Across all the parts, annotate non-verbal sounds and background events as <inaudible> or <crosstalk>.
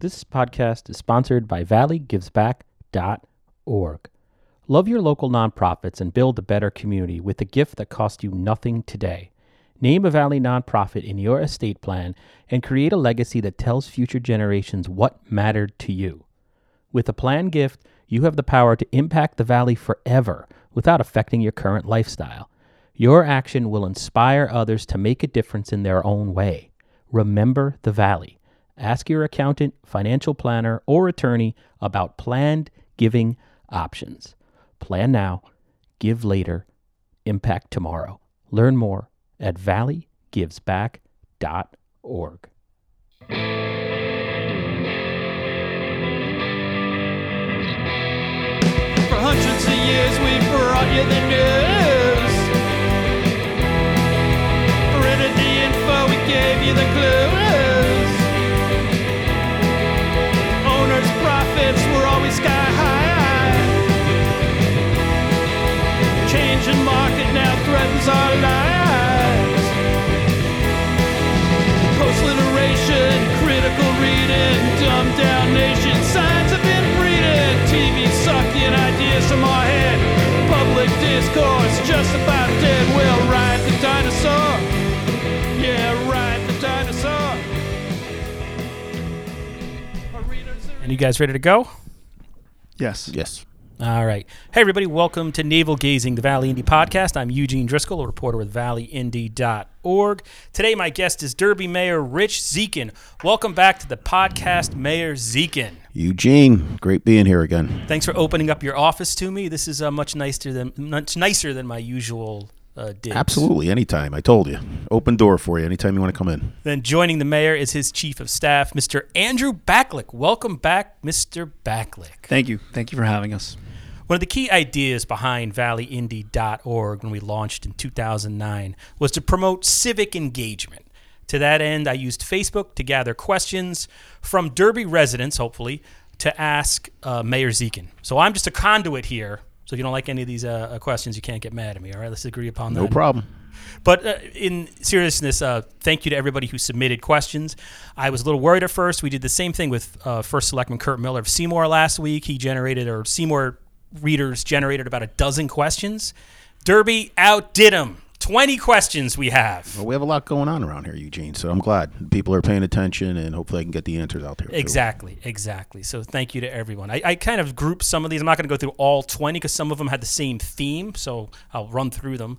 This podcast is sponsored by valleygivesback.org. Love your local nonprofits and build a better community with a gift that costs you nothing today. Name a Valley nonprofit in your estate plan and create a legacy that tells future generations what mattered to you. With a planned gift, you have the power to impact the Valley forever without affecting your current lifestyle. Your action will inspire others to make a difference in their own way. Remember the Valley. Ask your accountant, financial planner, or attorney about planned giving options. Plan now, give later, impact tomorrow. Learn more at valleygivesback.org. For hundreds of years we've brought you the news. Printed the info, we gave you the clues. Profits were always sky high. Changing market now threatens our lives. Post-literation, critical reading, dumbed down nation, signs have been breeding. TV sucking ideas from our head. Public discourse just about dead. We'll ride the dinosaur. And you guys ready to go? Yes. Yes. All right. Hey, everybody. Welcome to Navel Gazing, the Valley Indy podcast. I'm Eugene Driscoll, a reporter with valleyindy.org. Today, my guest is Derby Mayor Rich Dziekan. Welcome back to the podcast, Mayor Dziekan. Eugene, great being here again. Thanks for opening up your office to me. This is uh, much nicer than much nicer than my usual uh, digs. Absolutely, anytime. I told you. Open door for you anytime you want to come in. Then joining the mayor is his chief of staff, Mr. Andrew Baklik. Welcome back, Mr. Baklik. Thank you. Thank you for having us. One of the key ideas behind valleyindy.org when we launched in 2009 was to promote civic engagement. To that end, I used Facebook to gather questions from Derby residents, hopefully, to ask uh, Mayor Dziekan. So I'm just a conduit here. So if you don't like any of these uh, uh, questions, you can't get mad at me. All right, let's agree upon that. No problem. But uh, in seriousness, uh, thank you to everybody who submitted questions. I was a little worried at first. We did the same thing with uh, First Selectman Kurt Miller of Seymour last week. He generated, or Seymour readers generated about a dozen questions. Derby outdid him. 20 questions we have. Well, we have a lot going on around here, Eugene, so I'm glad people are paying attention and hopefully I can get the answers out there. too. Exactly, exactly. So thank you to everyone. I, I kind of grouped some of these. I'm not going to go through all 20 because some of them had the same theme, so I'll run through them.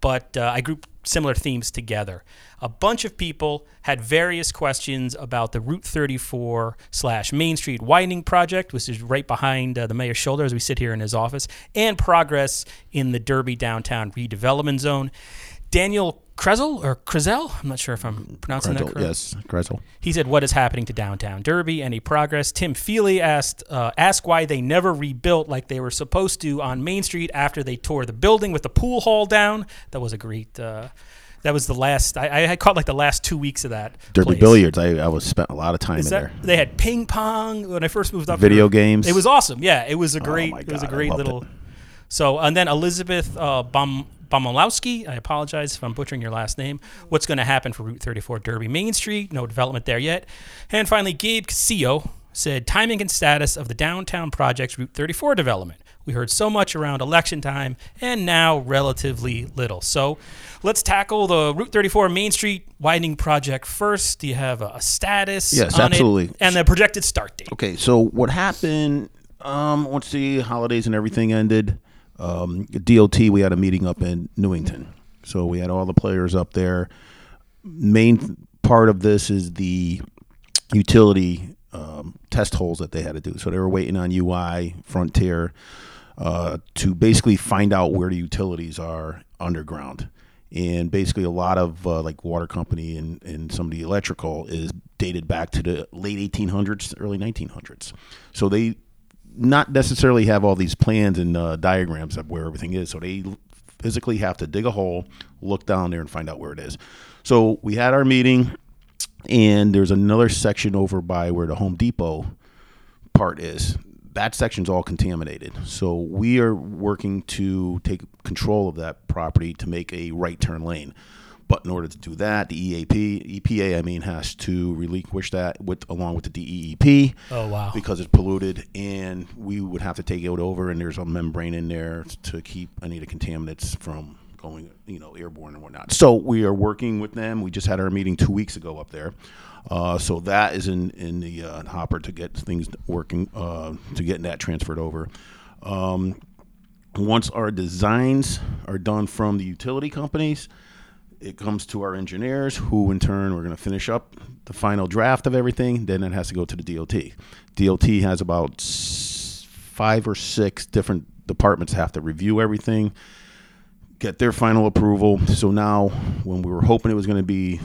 But uh, I grouped similar themes together. A bunch of people had various questions about the Route 34 slash Main Street widening project, which is right behind uh, the mayor's shoulder as we sit here in his office, and progress in the Derby downtown redevelopment zone. Daniel Krezel or Krezel, I'm not sure if I'm pronouncing that Gretel, correct. yes, Krezel. He said, "What is happening to downtown Derby? Any progress?" Tim Feely asked, uh, "Ask why they never rebuilt like they were supposed to on Main Street after they tore the building with the pool hall down." That was a great. Uh, that was the last. I, I caught like the last two weeks of that. Derby place. Billiards. I, I was spent a lot of time in that, there. they had ping pong when I first moved up. Video here. games. It was awesome. Yeah, it was a great. my it was a great little. it. So and then Elizabeth uh, Bom, Bomolowski, I apologize if I'm butchering your last name. What's going to happen for Route 34 Derby Main Street? No development there yet. And finally, Gabe Casillo said timing and status of the downtown project's Route 34 development. We heard so much around election time, and now relatively little. So, let's tackle the Route 34 Main Street widening project first. Do you have a, status? Yes, on it? absolutely. and the projected start date. Okay, so what happened um, once the holidays and everything ended? Um, DOT, we had a meeting up in Newington. So we had all the players up there. Main part of this is the utility um, test holes that they had to do. So they were waiting on UI, Frontier, uh, to basically find out where the utilities are underground. And basically, a lot of uh, like water company and, and some of the electrical is dated back to the late 1800s, early 1900s. So they not necessarily have all these plans and uh, diagrams of where everything is. So they physically have to dig a hole, look down there, and find out where it is. So we had our meeting, and there's another section over by where the Home Depot part is. That section's all contaminated. So we are working to take control of that property to make a right turn lane. But in order to do that, the EAP, EPA, I mean, has to relinquish that with along with the DEEP Oh wow. because it's polluted, and we would have to take it over. And there's a membrane in there to keep any of the contaminants from going, you know, airborne and whatnot. So we are working with them. We just had our meeting two weeks ago up there. Uh, so that is in in the uh, hopper to get things working, uh, to get that transferred over. Um, once our designs are done from the utility companies, it comes to our engineers, who in turn we're going to finish up the final draft of everything. Then it has to go to the DOT. DOT has about five or six different departments have to review everything, get their final approval. So now, when we were hoping it was going to be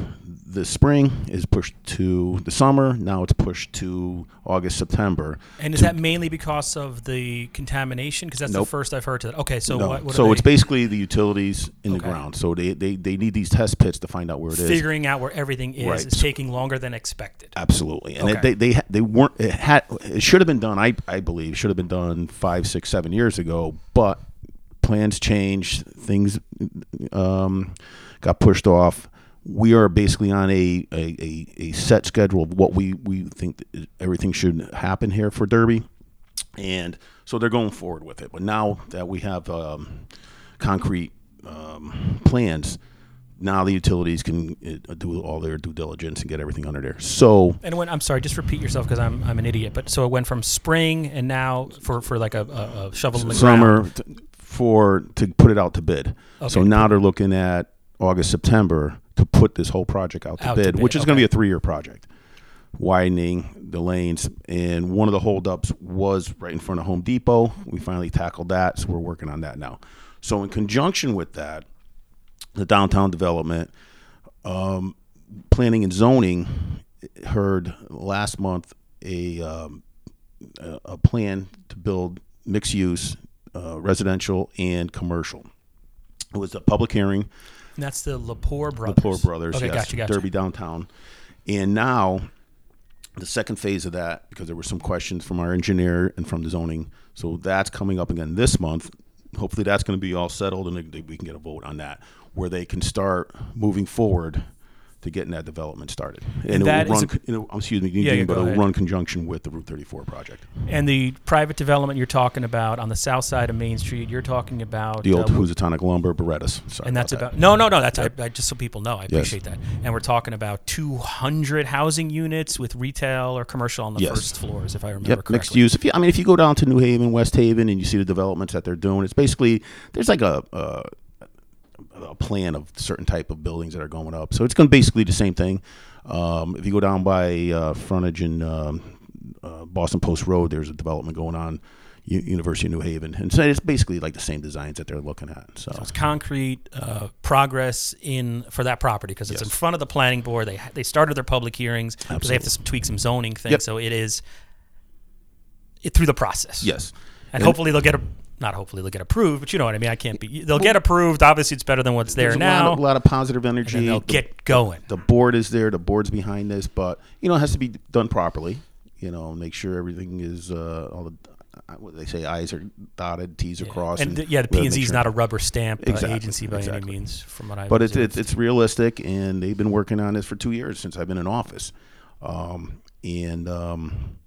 this spring, is pushed to the summer. Now it's pushed to August, September. And is that mainly because of the contamination? Because that's Nope. the first I've heard to that. Okay, so No. what? what so it's basically the utilities in Okay. the ground. So they, they, they need these test pits to find out where it is. figuring out where everything is Right. is taking longer than expected. Absolutely, and Okay. it, they they they weren't. It had it should have been done. I I believe should have been done five, six, seven years ago. But plans changed. Things um, got pushed off. We are basically on a, a, a, a set schedule of what we, we think everything should happen here for Derby, and so they're going forward with it. But now that we have um, concrete um, plans, now the utilities can uh, do all their due diligence and get everything under there. So And when I'm sorry, just repeat yourself because I'm I'm an idiot. But so it went from spring and now for for like a, a, a shovel in the summer ground. t- for to put it out to bid. So now they're looking at August September to put this whole project out to, Out to bid, bid, which is going to be a three year project, widening the lanes. And one of the holdups was right in front of Home Depot. We finally tackled that, so we're working on that now. So in conjunction with that, the downtown development, um, planning and zoning heard last month a um, a, a plan to build mixed use uh, residential and commercial. It was a public hearing. And that's the Lepore brothers. The Brothers, Okay, yes, gotcha, gotcha. Derby downtown, and now the second phase of that because there were some questions from our engineer and from the zoning. So that's coming up again this month. Hopefully, that's going to be all settled and we can get a vote on that, where they can start moving forward to getting that development started. And, it that will run, a- you know, excuse me, Yeah, but it will run conjunction with the Route 34 project. And the private development you're talking about on the south side of Main Street, you're talking about The old uh, Housatonic lumber, Berettas. Sorry and that's about, about no, no, no. That's I, I, just so people know. I Yes. appreciate that. And we're talking about 200 housing units with retail or commercial on the Yes. first floors, if I remember Yep, correctly. mixed use. If you, I mean, if you go down to New Haven, West Haven, and you see the developments that they're doing, it's basically there's like a a, a plan of certain type of buildings that are going up. So it's going to basically the same thing. Um, if you go down by uh, frontage in um, uh, Boston Post Road, there's a development going on. U- University of New Haven, and so it's basically like the same designs that they're looking at. So, So it's concrete uh, progress in for that property because it's in front of the planning board. They they started their public hearings because they have to tweak some zoning things. Yep. So it is it through the process. yes, and hopefully they'll get a not hopefully they'll get approved, but you know what I mean. I can't be. They'll get approved. Obviously, it's better than what's there there's a now. lot of, lot of positive and energy. then they'll The- get going. the board is there. The board's behind this, but you know it has to be done properly. You know, make sure everything is uh, all the uh, what they say I's are dotted, T's are crossed. and the, yeah, the P and Z is sure- not a rubber stamp uh, Exactly, agency by exactly. any means, from what I. But it's, it's it's realistic, and they've been working on this for two years since I've been in office, um, and um,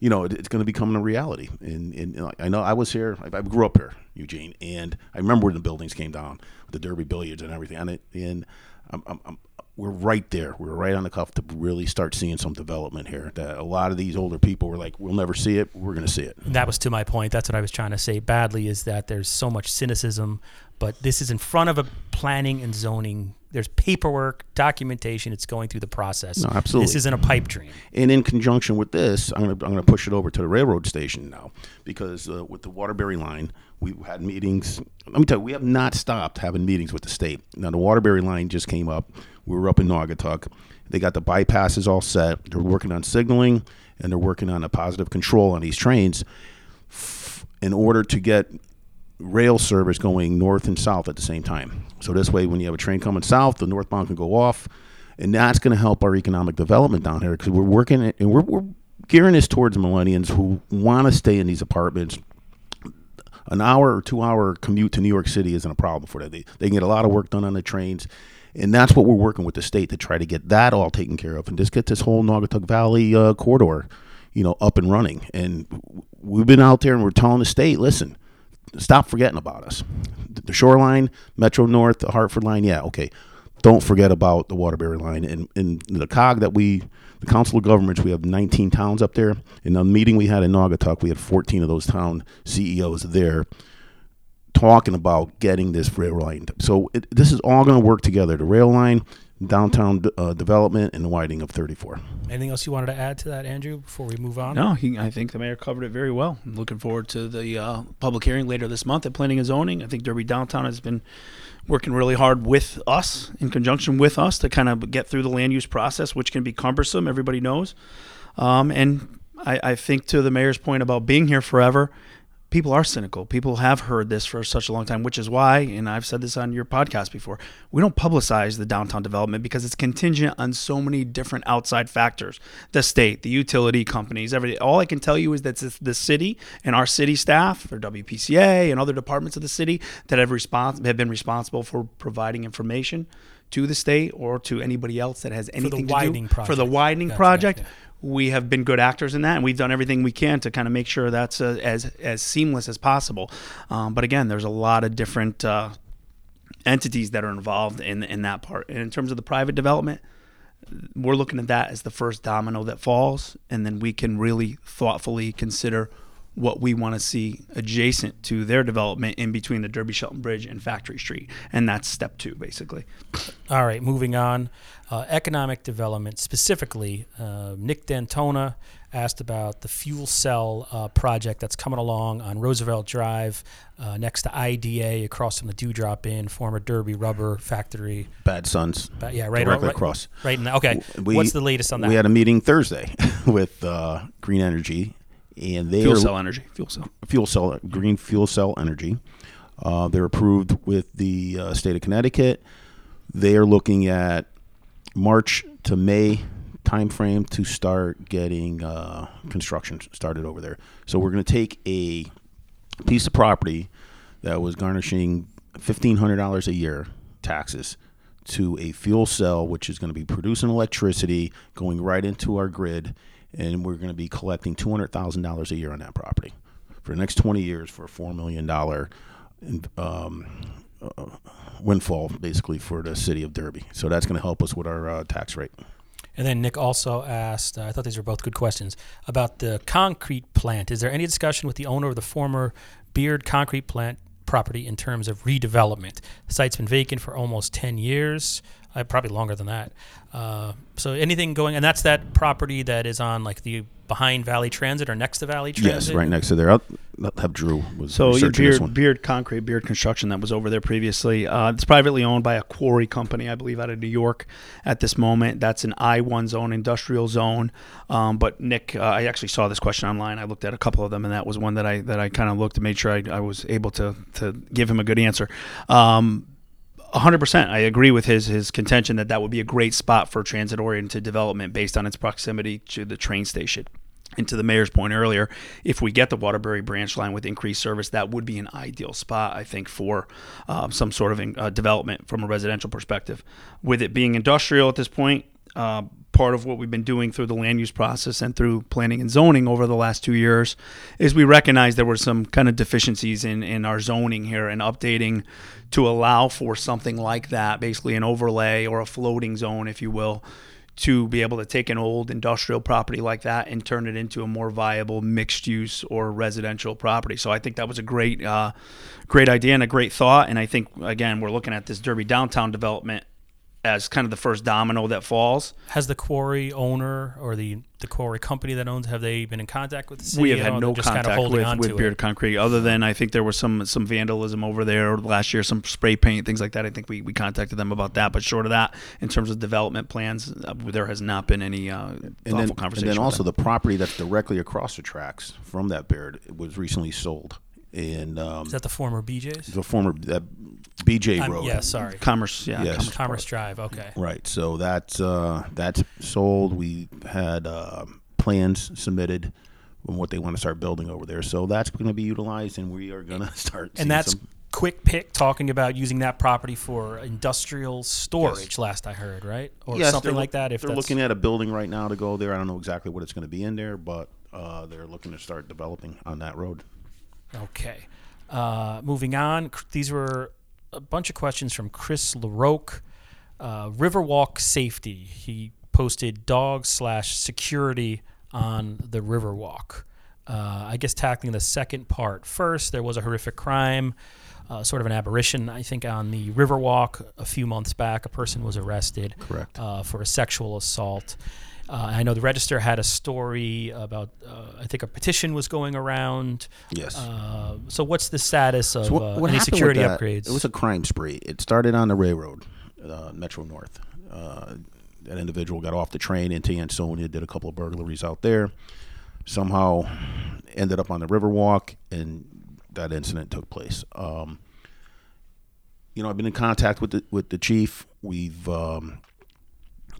you know it, it's going to become a reality. And, and, and I know I was here. I, I grew up here, Eugene, and I remember when the buildings came down, the Derby billiards and everything. And, it, and I'm, I'm, I'm, we're right there. We're right on the cuff to really start seeing some development here. That a lot of these older people were like, "We'll never see it. We're going to see it." that was to my point. That's what I was trying to say. Badly is that there's so much cynicism, but this is in front of a planning and zoning. There's paperwork, documentation. It's going through the process. No, absolutely. This isn't a pipe dream. And in conjunction with this, I'm going to I'm going to push it over to the railroad station now because uh, with the Waterbury line, we had meetings. Let me tell you, we have not stopped having meetings with the state. Now the Waterbury line just came up. We were up in Naugatuck. They got the bypasses all set. They're working on signaling and they're working on a positive control on these trains in order to get rail service going north and south at the same time. So this way, when you have a train coming south, the northbound can go off, and that's going to help our economic development down here because we're working and we're, we're gearing this towards millennials who want to stay in these apartments. An hour or two hour commute to New York City isn't a problem for them. They, they can get a lot of work done on the trains. and that's what we're working with the state to try to get that all taken care of and just get this whole Naugatuck Valley uh, corridor, you know, up and running. And we've been out there and we're telling the state, listen, stop forgetting about us. The shoreline, Metro North, the Hartford line, yeah, okay. Don't forget about the Waterbury line and, and the COG that we, the Council of Governments, we have 19 towns up there. In the meeting we had in Naugatuck, we had 14 of those town CEOs there talking about getting this rail line. So it, this is all going to work together: the rail line, downtown uh, development, and the widening of 34. Anything else you wanted to add to that, Andrew, before we move on? No, he, I think the mayor covered it very well. I'm looking forward to the uh, public hearing later this month at Planning and Zoning. I think Derby Downtown has been working really hard with us, in conjunction with us, to kind of get through the land use process, which can be cumbersome. Everybody knows, um, and I, I think to the mayor's point about being here forever people are cynical. People have heard this for such a long time, which is why, and I've said this on your podcast before, we don't publicize the downtown development because it's contingent on so many different outside factors the state, the utility companies, everything. All I can tell you is that it's the city and our city staff, or WPCA and other departments of the city that have, respons- have been responsible for providing information to the state or to anybody else that has anything to do for the project. widening project gotcha. We have been good actors in that, and we've done everything we can to kind of make sure that's uh, as as seamless as possible. Um, but again, there's a lot of different uh, entities that are involved in in that part. And in terms of the private development, we're looking at that as the first domino that falls, and then we can really thoughtfully consider what we want to see adjacent to their development in between the Derby Shelton Bridge and Factory Street, and that's step two, basically. All right, moving on. Uh, economic development, specifically, uh, Nick Dantona asked about the fuel cell uh, project that's coming along on Roosevelt Drive uh, next to IDA across from the Dewdrop Inn, former Derby Rubber Factory. Bad Sons. But yeah, right, Directly right, across. Right in the, okay. We- What's the latest on that? We had a meeting Thursday <laughs> with uh, Green Energy, and they Fuel are cell energy, fuel cell. fuel cell, green fuel cell energy. Uh, they're approved with the uh, state of Connecticut. They are looking at March to May timeframe to start getting uh, construction started over there. So we're going to take a piece of property that was garnishing fifteen hundred dollars a year taxes to a fuel cell, which is going to be producing electricity, going right into our grid, and we're going to be collecting two hundred thousand dollars a year on that property for the next twenty years for a four million dollar um, uh, windfall, basically for the city of Derby. So that's going to help us with our uh, tax rate. And then Nick also asked, uh, I thought these were both good questions, about the concrete plant. Is there any discussion with the owner of the former Beard concrete plant property in terms of redevelopment? The site's been vacant for almost 10 years, uh, probably longer than that. Uh, so anything going, and that's that property that is on like the behind Valley Transit or next to Valley Transit? Yes, right next to there. I'll, I'll have Drew was So your researching this one. beard, beard concrete, beard construction that was over there previously. Uh, it's privately owned by a quarry company, I believe, out of New York. At this moment, that's an I one zone, industrial zone. Um, but Nick, uh, I actually saw this question online. I looked at a couple of them, and that was one that I that I kind of looked to make sure I, I was able to to give him a good answer. Um, 100%. I agree with his his contention that that would be a great spot for transit oriented development based on its proximity to the train station. And to the mayor's point earlier, if we get the Waterbury branch line with increased service, that would be an ideal spot, I think, for uh, some sort of uh, development from a residential perspective. With it being industrial at this point, uh, part of what we've been doing through the land use process and through planning and zoning over the last two years is we recognize there were some kind of deficiencies in, in our zoning here and updating to allow for something like that, basically an overlay or a floating zone, if you will, to be able to take an old industrial property like that and turn it into a more viable mixed use or residential property. So I think that was a great, uh, great idea and a great thought. And I think again we're looking at this Derby downtown development as kind of the first domino that falls. Has the quarry owner or the, the quarry company that owns, have they been in contact with the city? we have had no They're just kind of contact holding with, on with to Beard. Concrete, other than I think there was some some vandalism over there last year, some spray paint, things like that. I think we, we contacted them about that. But short of that, in terms of development plans, uh, there has not been any uh, thoughtful and then, conversation. and then also them. the property that's directly across the tracks from that Baird was recently sold. And um, Is that the former BJ's? the former that BJ I'm- Road. yeah, sorry. Commerce, yeah, Yes. Commerce Commerce Drive. Okay. Right. So that's uh, that's sold. We had uh, plans submitted on what they want to start building over there. So that's going to be utilized, and we are going <laughs> to start. And that's some, quick pick talking about using that property for industrial storage. Last I heard, right, or Yes, something like that. If they're looking at a building right now to go there, I don't know exactly what it's going to be in there, but uh, they're looking to start developing on that road. Okay. Uh, moving on, these were a bunch of questions from Chris LaRoque. Uh, Riverwalk safety. He posted dog slash security on the Riverwalk. Uh, I guess tackling the second part first, there was a horrific crime, uh, sort of an aberration, I think, on the Riverwalk a few months back. A person was arrested Correct. uh, for a sexual assault. Uh, I know the Register had a story about, uh, I think a petition was going around. Yes. Uh, so what's the status of So what, uh, what any security upgrades? It was a crime spree. It started on the railroad, uh, Metro North. Uh, that individual got off the train into Ansonia, did a couple of burglaries out there. Somehow ended up on the Riverwalk, and that incident took place. Um, you know, I've been in contact with the with the chief. We've um,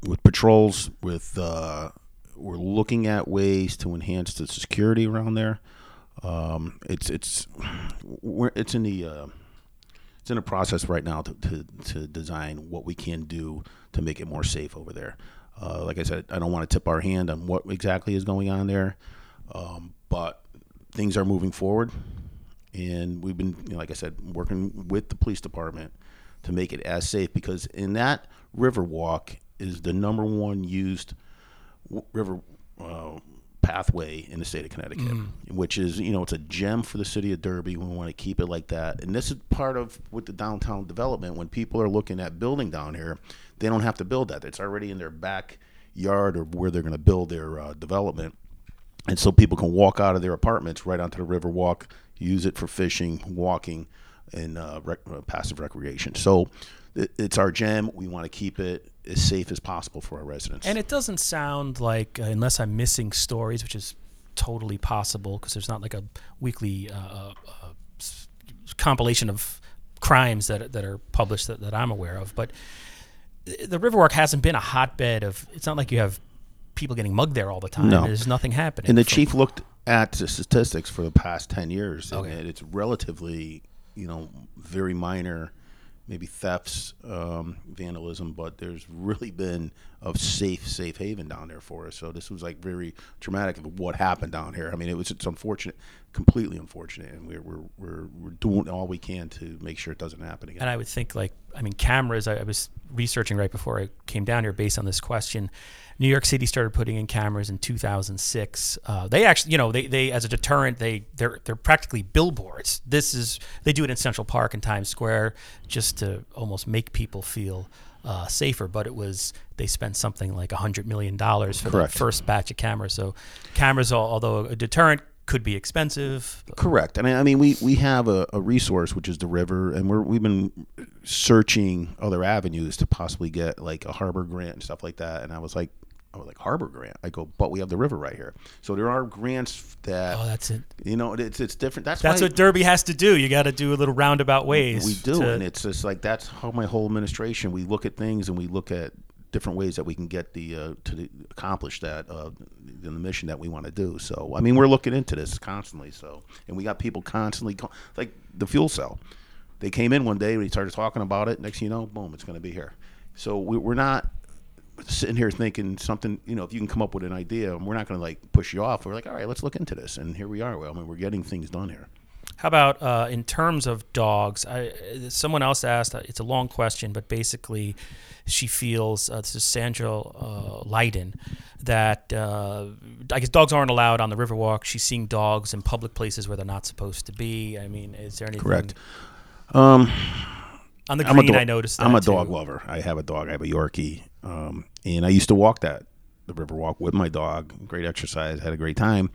with patrols. With uh, we're looking at ways to enhance the security around there. Um, it's it's it's in the uh, it's in a process right now to, to, to design what we can do to make it more safe over there. Uh, like I said, I don't want to tip our hand on what exactly is going on there, um, but things are moving forward, and we've been, you know, like I said, working with the police department to make it as safe because in that river walk is the number one used w- river uh, pathway in the state of Connecticut, which is you know it's a gem for the city of Derby. We want to keep it like that, and this is part of with the downtown development. When people are looking at building down here, they don't have to build that; it's already in their backyard or where they're going to build their uh, development, and so people can walk out of their apartments right onto the river walk, use it for fishing, walking, and uh, rec- uh, passive recreation. So. It's our gem. We want to keep it as safe as possible for our residents. and it doesn't sound like, uh, unless I'm missing stories, which is totally possible because there's not like a weekly uh, uh, uh, compilation of crimes that that are published that, that I'm aware of. But th- the Riverwalk hasn't been a hotbed of. It's not like you have people getting mugged there all the time. No. There's nothing happening. And the chief looked at the statistics for the past 10 years, and Okay. it- it's relatively, you know, very minor, maybe thefts, um, vandalism, but there's really been a safe, safe haven down there for us. So this was like very traumatic of what happened down here. I mean, it was it's unfortunate, completely unfortunate, and we're we're we're, we're doing all we can to make sure it doesn't happen again. And I would think like I mean cameras. I, I was researching right before I came down here based on this question. New York City started putting in cameras in 2006. Uh, they actually, you know, they, they as a deterrent, they they're they're practically billboards. This is they do it in Central Park and Times Square just to almost make people feel uh, safer. But it was they spent something like a hundred million dollars for Correct. the first batch of cameras. So cameras, although a deterrent, could be expensive. Correct. And I I mean, we, we have a, a resource, which is the river, and we're, we've been searching other avenues to possibly get like a harbor grant and stuff like that. And I was like, I was like, harbor grant? I go, but we have the river right here. So there are grants that, Oh, that's it. you know, it's, it's different. That's, That's what Derby has to do. You got to do a little roundabout ways. we do. to- and it's just like, that's how my whole administration, we look at things and we look at different ways that we can get the, uh, to the, accomplish that, uh, in the mission that we want to do. So, I mean, we're looking into this constantly. So, and we got people constantly, like the fuel cell. They came in one day, we started talking about it. Next thing you know, boom, it's going to be here. So we, we're not sitting here thinking something, you know, if you can come up with an idea, we're not going to like push you off. We're like, all right, let's look into this. And here we are. Well, I mean, we're getting things done here. How about uh, in terms of dogs? I, someone else asked. uh, It's a long question, but basically, she feels uh, this is Sandra uh, Leiden that uh, I guess dogs aren't allowed on the Riverwalk. She's seeing dogs in public places where they're not supposed to be. I mean, is there anything Correct. Um, on the I'm a green? dog, I noticed. That I'm a too. dog lover. I have a dog. I have a Yorkie, um, and I used to walk that the river walk with my dog. Great exercise. Had a great time.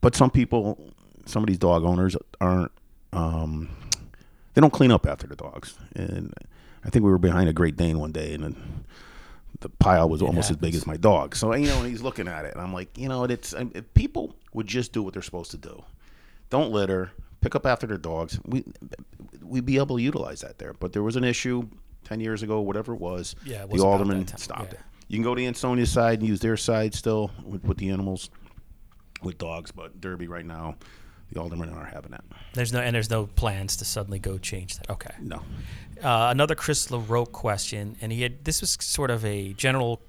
But some people, some of these dog owners aren't. Um, they don't clean up after the dogs, and I think we were behind a Great Dane one day, and the pile was almost as big as my dog. So you know, and he's looking at it, and I'm like, you know, it's if people would just do what they're supposed to do. Don't litter. Pick up after their dogs. We we'd be able to utilize that there. But there was an issue ten years ago, whatever it was. Yeah, it the was alderman stopped yeah. it. You can go to the Ansonia side and use their side still with, with the animals, with dogs. But Derby right now, the aldermen are having that. There's no and there's no plans to suddenly go change that. Okay. No. Uh, another Chris LaRoque question, and he had this was sort of a general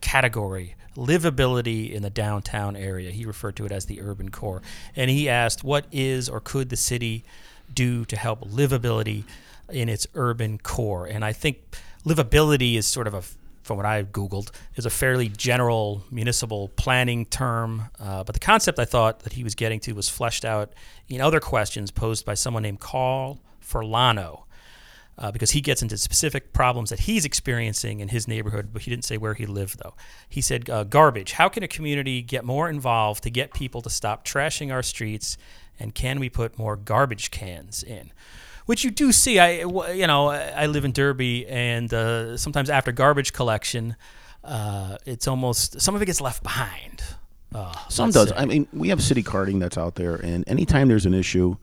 category livability in the downtown area. He referred to it as the urban core, and he asked, "What is or could the city do to help livability in its urban core?" And I think livability is sort of a from what I googled, is a fairly general municipal planning term. Uh, but the concept I thought that he was getting to was fleshed out in other questions posed by someone named Carl Furlano, uh, because he gets into specific problems that he's experiencing in his neighborhood, but he didn't say where he lived, though. He said, uh, Garbage. How can a community get more involved to get people to stop trashing our streets? And can we put more garbage cans in? Which you do see. I, you know, I live in Derby, and uh, sometimes after garbage collection, uh, it's almost some of it gets left behind. Uh, Some does. say. I mean, we have City Carting that's out there, and anytime there's an issue,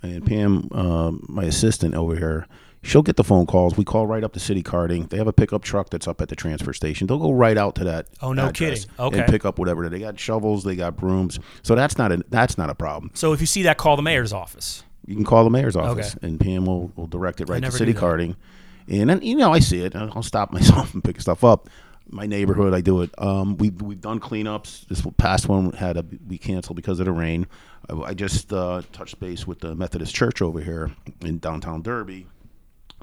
and Pam, um, my assistant over here, she'll get the phone calls. We call right up to City Carting. They have a pickup truck that's up at the transfer station. They'll go right out to that. Oh, no kidding. Okay. And pick up whatever they got. Shovels. They got brooms. So that's not a that's not a problem. So if you see that, call the mayor's office. You can call the mayor's office, Okay. and Pam will, will direct it right to City Carting. And then you know, I see it. and I'll stop <laughs> myself and pick stuff up. My neighborhood, I do it. Um, we we've done cleanups. This past one had to be canceled because of the rain. I, I just uh, touched base with the Methodist Church over here in downtown Derby.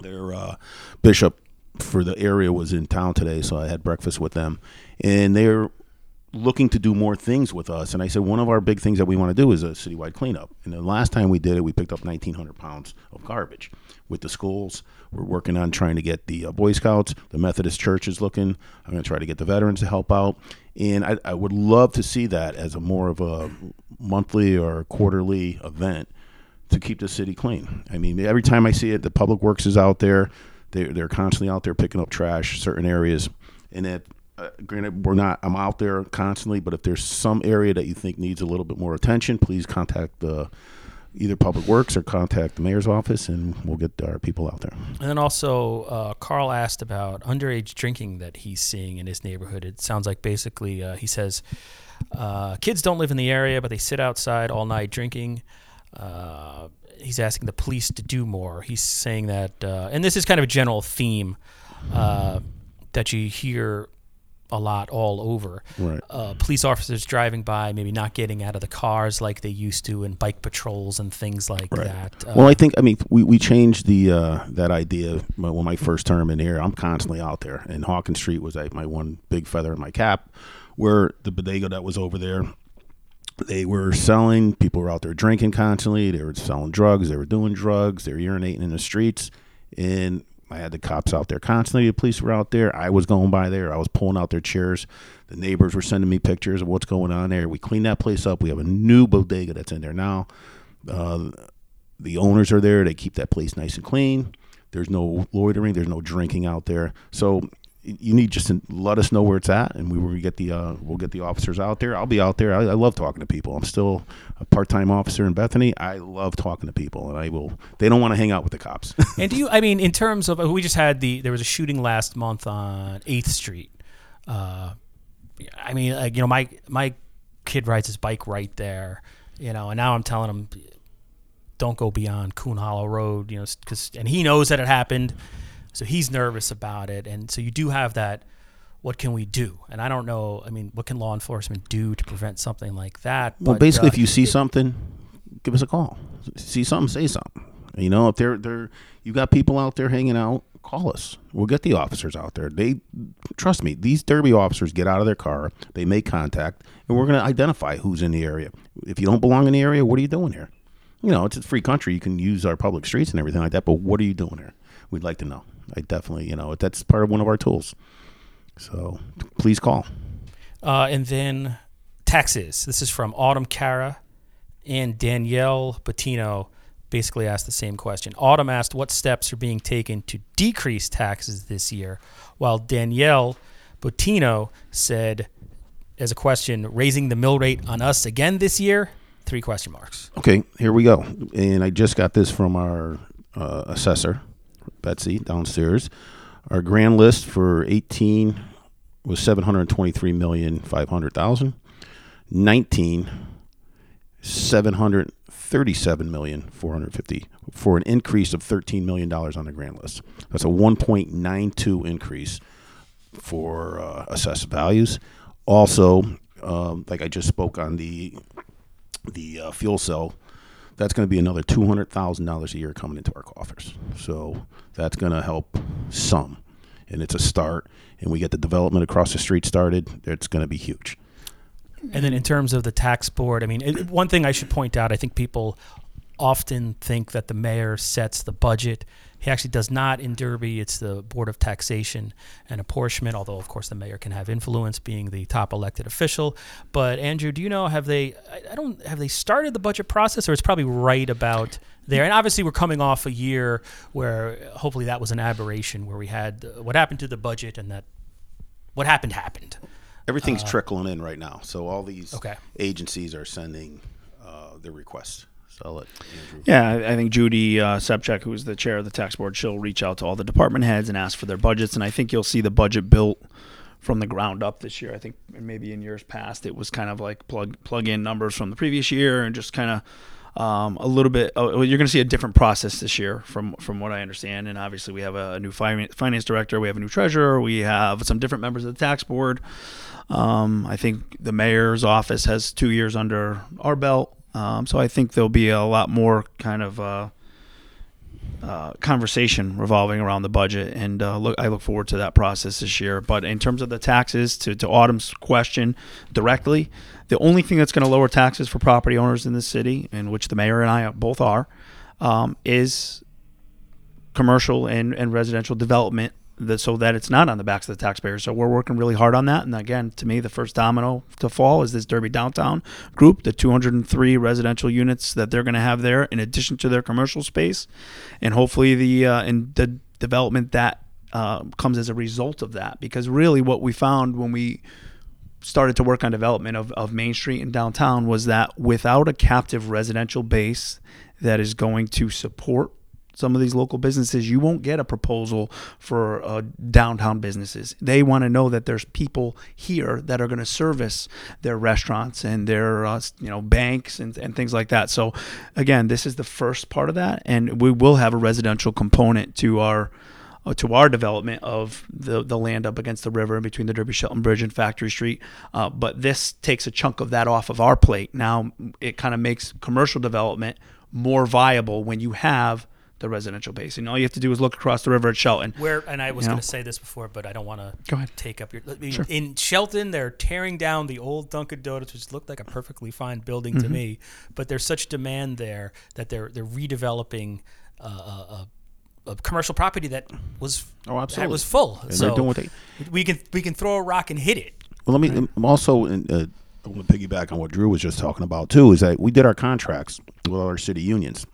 Their uh, bishop for the area was in town today, so I had breakfast with them, and they're looking to do more things with us. And I said, one of our big things that we want to do is a citywide cleanup. And the last time we did it, we picked up 1,900 pounds of garbage with the schools. We're working on trying to get the uh, Boy Scouts, the Methodist Church is looking. I'm going to try to get the veterans to help out. And I, I would love to see that as a more of a monthly or quarterly event to keep the city clean. I mean, every time I see it, the public works is out there. They're, they're constantly out there picking up trash, certain areas. And that, uh, granted, we're not, I'm out there constantly, but if there's some area that you think needs a little bit more attention, please contact the, either Public Works or contact the mayor's office and we'll get our people out there. And then also, uh, Carl asked about underage drinking that he's seeing in his neighborhood. It sounds like basically uh, he says uh, kids don't live in the area, but they sit outside all night drinking. Uh, he's asking the police to do more. He's saying that, uh, and this is kind of a general theme uh, that you hear a lot all over. Right. Uh, police officers driving by, maybe not getting out of the cars like they used to, and bike patrols and things like that. Uh, Well, I think I mean we, we changed the uh, that idea when when my first term in here. I'm constantly out there, and Hawkins Street was like my one big feather in my cap. Where the bodega that was over there, they were selling. People were out there drinking constantly. They were selling drugs. They were doing drugs. They were urinating in the streets, and I had the cops out there constantly. The police were out there. I was going by there. I was pulling out their chairs. The neighbors were sending me pictures of what's going on there. We cleaned that place up. We have a new bodega that's in there now. Uh, the owners are there. They keep that place nice and clean. There's no loitering. There's no drinking out there. So you need just to let us know where it's at, and we will get the uh, we'll get the officers out there. I'll be out there. I, I love talking to people. I'm still a part time officer in Bethany. I love talking to people, and I will. They don't want to hang out with the cops. <laughs> And do you? I mean, in terms of we just had the there was a shooting last month on Eighth Street. Uh, I mean, like, you know, my my kid rides his bike right there. You know, and now I'm telling him, don't go beyond Coon Hollow Road. You know, because and he knows that it happened, so he's nervous about it. And so you do have that. What can we do? And I don't know. I mean, what can law enforcement do to prevent something like that? Well, But, basically, uh, if you see something, give us a call. See something, say something. You know, if they're they're you got people out there hanging out, call us. We'll get the officers out there. They trust me. These Derby officers get out of their car, they make contact, and we're going to identify who's in the area. If you don't belong in the area, what are you doing here? You know, it's a free country. You can use our public streets and everything like that. But what are you doing here? We'd like to know. I definitely, you know, that's part of one of our tools. So please call. Uh, and then taxes. This is from Autumn Cara and Danielle Bettino basically asked the same question. Autumn asked what steps are being taken to decrease taxes this year, while Danielle Bettino said, as a question, raising the mill rate on us again this year? Three question marks. Okay, here we go. And I just got this from our uh, assessor, Betsy, downstairs. Our grand list for 18 was 723,500,000. 19, thirty-seven million four hundred fifty for an increase of thirteen million dollars on the grand list. That's a one point nine two increase for uh, assessed values. Also, um, like I just spoke on the the uh, fuel cell, that's going to be another two hundred thousand dollars a year coming into our coffers. So that's going to help some, and it's a start. And we get the development across the street started. It's going to be huge. And then in terms of the tax board, I mean, it, one thing I should point out, I think people often think that the mayor sets the budget. He actually does not in Derby. It's the Board of Taxation and Apportionment, although, of course, the mayor can have influence being the top elected official. But, Andrew, do you know, have they, I, don't, have they started the budget process or it's probably right about there? And obviously, we're coming off a year where hopefully that was an aberration where we had uh, what happened to the budget and that what happened happened. Everything's trickling in right now. So all these Okay. agencies are sending uh, their requests. So I'll let. Yeah, I- think Judy uh, Sepchek, who is the chair of the tax board, she'll reach out to all the department heads and ask for their budgets. And I think you'll see the budget built from the ground up this year. I think maybe in years past it was kind of like plug plug in numbers from the previous year and just kind of um, a little bit. Oh, you're going to see a different process this year, from from what I understand. And obviously, we have a, new finance finance director, we have a new treasurer, we have some different members of the tax board. Um, I think the mayor's office has two years under our belt. Um, so I think there'll be a lot more kind of uh, uh, conversation revolving around the budget, and uh, look, I look forward to that process this year. But in terms of the taxes, to, to Autumn's question directly, the only thing that's going to lower taxes for property owners in this city, in which the mayor and I both are, um, is commercial and, and residential development that, so that it's not on the backs of the taxpayers. So we're working really hard on that. And again, to me, the first domino to fall is this Derby Downtown group, the 203 residential units that they're going to have there, in addition to their commercial space, and hopefully the uh, and the development that uh, comes as a result of that. Because really, what we found when we started to work on development of, of Main Street and downtown was that without a captive residential base that is going to support some of these local businesses, you won't get a proposal for uh, downtown businesses. They want to know that there's people here that are going to service their restaurants and their uh, you know banks and, and things like that. So again, this is the first part of that, and we will have a residential component to our uh, to our development of the the land up against the river in between the Derby Shelton Bridge and Factory Street. Uh, but this takes a chunk of that off of our plate. Now it kind of makes commercial development more viable when you have the residential base, and all you have to do is look across the river at Shelton. Where and I was You know? going to say this before, but I don't want to Go ahead. take up your. I mean, In Shelton, they're tearing down the old Dunkin' Donuts, which looked like a perfectly fine building Mm-hmm. to me. But there's such demand there that they're they're redeveloping uh, a, a, a commercial property that was Oh, that absolutely. was full. And so they're doing what they. we can we can throw a rock and hit it. Well, let me I'm also. Uh, I want to piggyback on what Drew was just talking about too. Is that we did our contracts with all our city unions.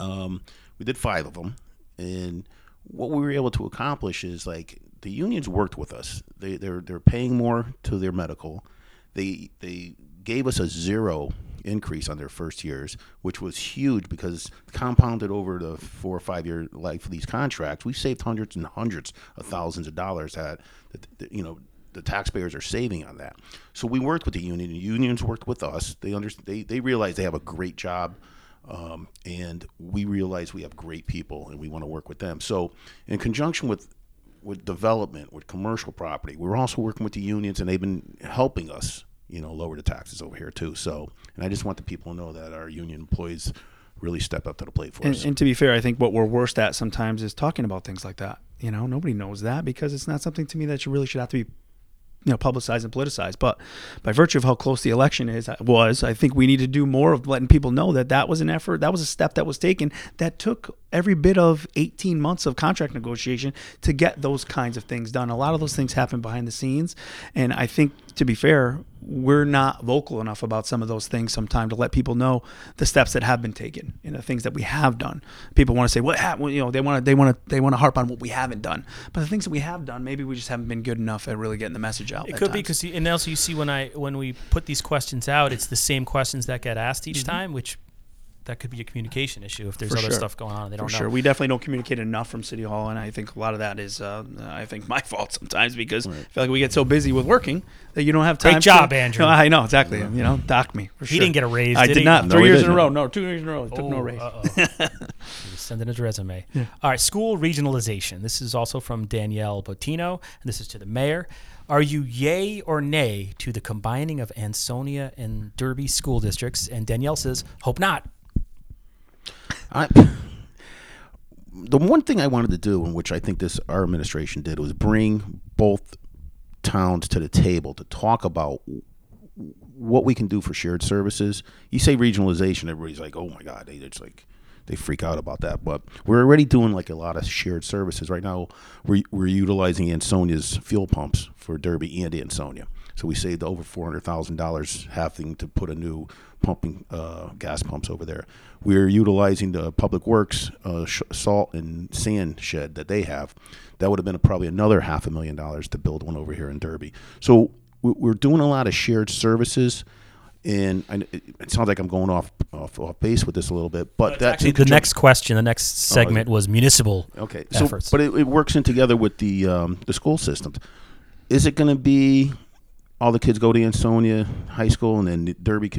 Um, we did five of them, and what we were able to accomplish is like the unions worked with us. They they're they're paying more to their medical. They they gave us a zero increase on their first years, which was huge because compounded over the four or five year life of these contracts, we saved hundreds and hundreds of thousands of dollars that, that, that you know the taxpayers are saving on that. So we worked with the union. The unions worked with us. They under, they they realize they have a great job, um, and we realize we have great people, and we want to work with them. So in conjunction with with development, with commercial property, we're also working with the unions, and they've been helping us, you know, lower the taxes over here too. So, and I just want the people to know that our union employees really step up to the plate for And, us. and to be fair, I think what we're worst at sometimes is talking about things like that. You know, nobody knows that because it's not something to me that you really should have to be, you know, publicized and politicized. But by virtue of how close the election is was, I think we need to do more of letting people know that that was an effort, that was a step that was taken that took every bit of 18 months of contract negotiation to get those kinds of things done. A lot of those things happen behind the scenes, and I think to be fair, we're not vocal enough about some of those things sometimes to let people know the steps that have been taken and the things that we have done. People want to say what happened, you know, they want to they want to they want to harp on what we haven't done, but the things that we have done, maybe we just haven't been good enough at really getting the message out. It could be because, and also you see when I when we put these questions out, it's the same questions that get asked each Mm-hmm. time, which that could be a communication issue if there's For other sure. stuff going on and they don't know. sure, we definitely don't communicate enough from City Hall, and I think a lot of that is, uh, I think, my <laughs> fault sometimes because I feel like we get so busy with working that you don't have time. Great time. job, to, Andrew. No, <laughs> I know exactly. You know, dock me. For He sure. didn't get a raise. I did did he? not. No, Three he years in a didn't. row. No, two years in a row. Took no Oh, raise. uh-oh. <laughs> he was sending his resume. All right, school regionalization. This is also from Danielle Botino, and this is to the mayor. Are you yay or nay to the combining of Ansonia and Derby school districts? And Danielle says, hope not. I, the one thing I wanted to do, and which I think this our administration did, was bring both towns to the table to talk about what we can do for shared services. You say regionalization, everybody's like, "Oh my God!" They just like they freak out about that. But we're already doing like a lot of shared services right now. We're we're utilizing Ansonia's fuel pumps for Derby and Ansonia, so we saved over four hundred thousand dollars having to put a new pumping uh, gas pumps over there. We're utilizing the Public Works uh, sh- salt and sand shed that they have. That would have been probably another half a million dollars to build one over here in Derby. So we- we're doing a lot of shared services, and I, it sounds like I'm going off off, off base with this a little bit, but that Actually, the next question, the next segment was municipal Okay, so efforts. but it, it works in together with the um, the school systems. Is it going to be all the kids go to Ansonia High School and then Derby?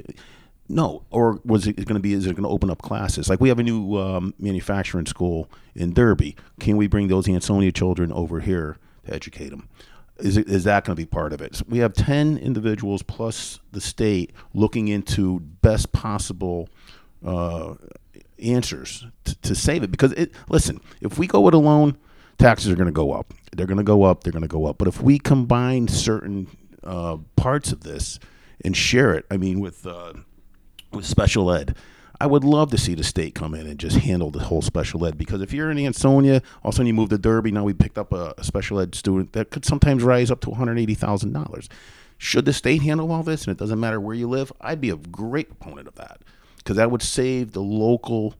No, or was it going to be? Is it going to open up classes? Like we have a new um, manufacturing school in Derby. Can we bring those Ansonia children over here to educate them? Is it, is that going to be part of it? So we have ten individuals plus the state looking into best possible uh, answers to, to save it because it listen if we go it alone taxes are going to go up they're going to go up they're going to go up but if we combine certain uh, parts of this and share it i mean with uh, with special ed. I would love to see the state come in and just handle the whole special ed because if you're in ansonia all of a sudden you move to derby now we picked up a, special ed student that could sometimes rise up to $180000 should the state handle all this and it doesn't matter where you live i'd be a great proponent of that because that would save the local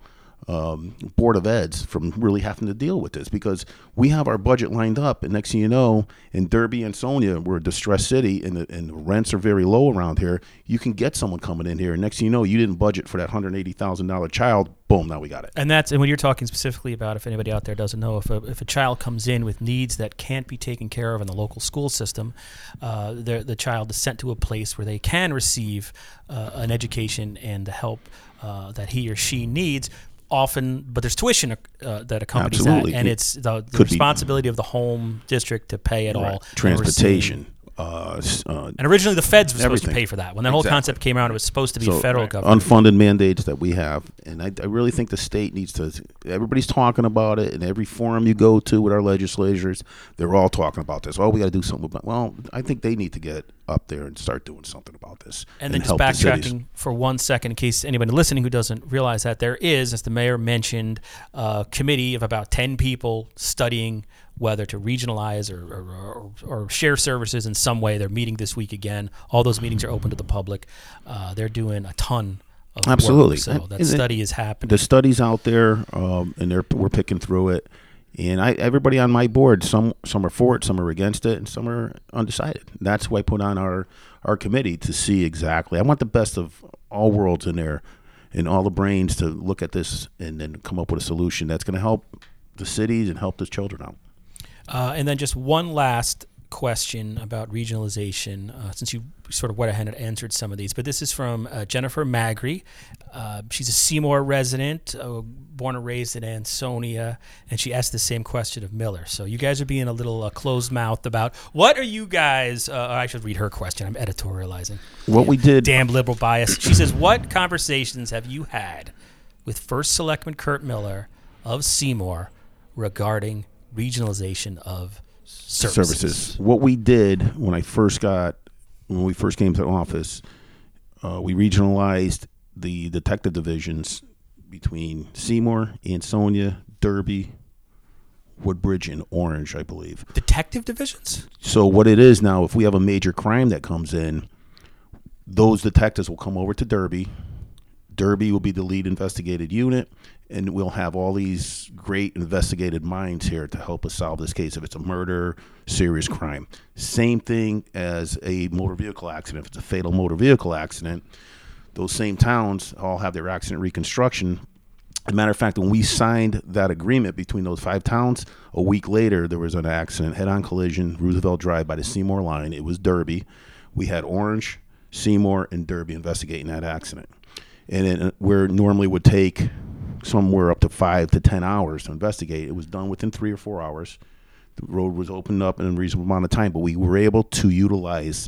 um, board of eds from really having to deal with this because we have our budget lined up. And next thing you know in derby and sonia we're a distressed city and the, and the rents are very low around here. You can get someone coming in here. And next thing you know you didn't budget for that $180000 child. Boom now we got it. And that's and when you're talking specifically about if anybody out there doesn't know if a, if a child comes in with needs that can't be taken care of in the local school system, uh, the the child is sent to a place where they can receive uh, an education and the help uh, that he or she needs. Often, but there's tuition uh, that accompanies Absolutely. that, and it's the, the Could be- responsibility of the home district to pay it all. We're seeing- transportation uh, uh, And originally, the feds were supposed Everything. to pay for that. When that whole Exactly. concept came around, it was supposed to be So, federal right, government. unfunded mandates that we have, and I, I really think the state needs to. Everybody's talking about it, and every forum you go to with our legislators, they're all talking about this. Oh, we got to do something about. Well, I think they need to get up there and start doing something about this, And then just help the backtracking for one second, in case anybody listening who doesn't realize that, there is, as the mayor mentioned, a committee of about 10 people studying whether to regionalize or, or, or, or share services in some way. They're meeting this week again. All those meetings are open to the public. Uh, they're doing a ton of work. Absolutely. So that and study is happening. The studies out there, um, and they're we're picking through it. And I, everybody on my board, some some are for it, some are against it, and some are undecided. That's why I put on our our committee to see exactly. I want the best of all worlds in there, and all the brains to look at this and then come up with a solution that's going to help the cities and help the children out. Uh, and then just one last question about regionalization, uh, since you sort of went ahead and answered some of these. But this is from uh, Jennifer Magri. Uh, she's a Seymour resident, uh, born and raised in Ansonia, and she asked the same question of Miller. So you guys are being a little uh, closed mouthed about what are you guys? Uh, I should read her question. I'm editorializing. What we did, Damn liberal bias. She says, "What conversations have you had with First Selectman Kurt Miller of Seymour regarding regionalization of services?" services. What we did when I first got when we first came to office, uh, we regionalized the detective divisions between Seymour, Ansonia, Derby, Woodbridge, and Orange, I believe. Detective divisions? So what it is now, if we have a major crime that comes in, those detectives will come over to Derby. Derby will be the lead investigated unit, and we'll have all these great investigated minds here to help us solve this case. If it's a murder, serious crime, same thing as a motor vehicle accident. If it's a fatal motor vehicle accident, those same towns all have their accident reconstruction. As a matter of fact, when we signed that agreement between those five towns, a week later there was an accident, head-on collision, Roosevelt Drive by the Seymour line. It was Derby. We had Orange, Seymour, and Derby investigating that accident, and it, uh, where normally would take somewhere up to five to ten hours to investigate, it was done within three or four hours. The road was opened up in a reasonable amount of time, but we were able to utilize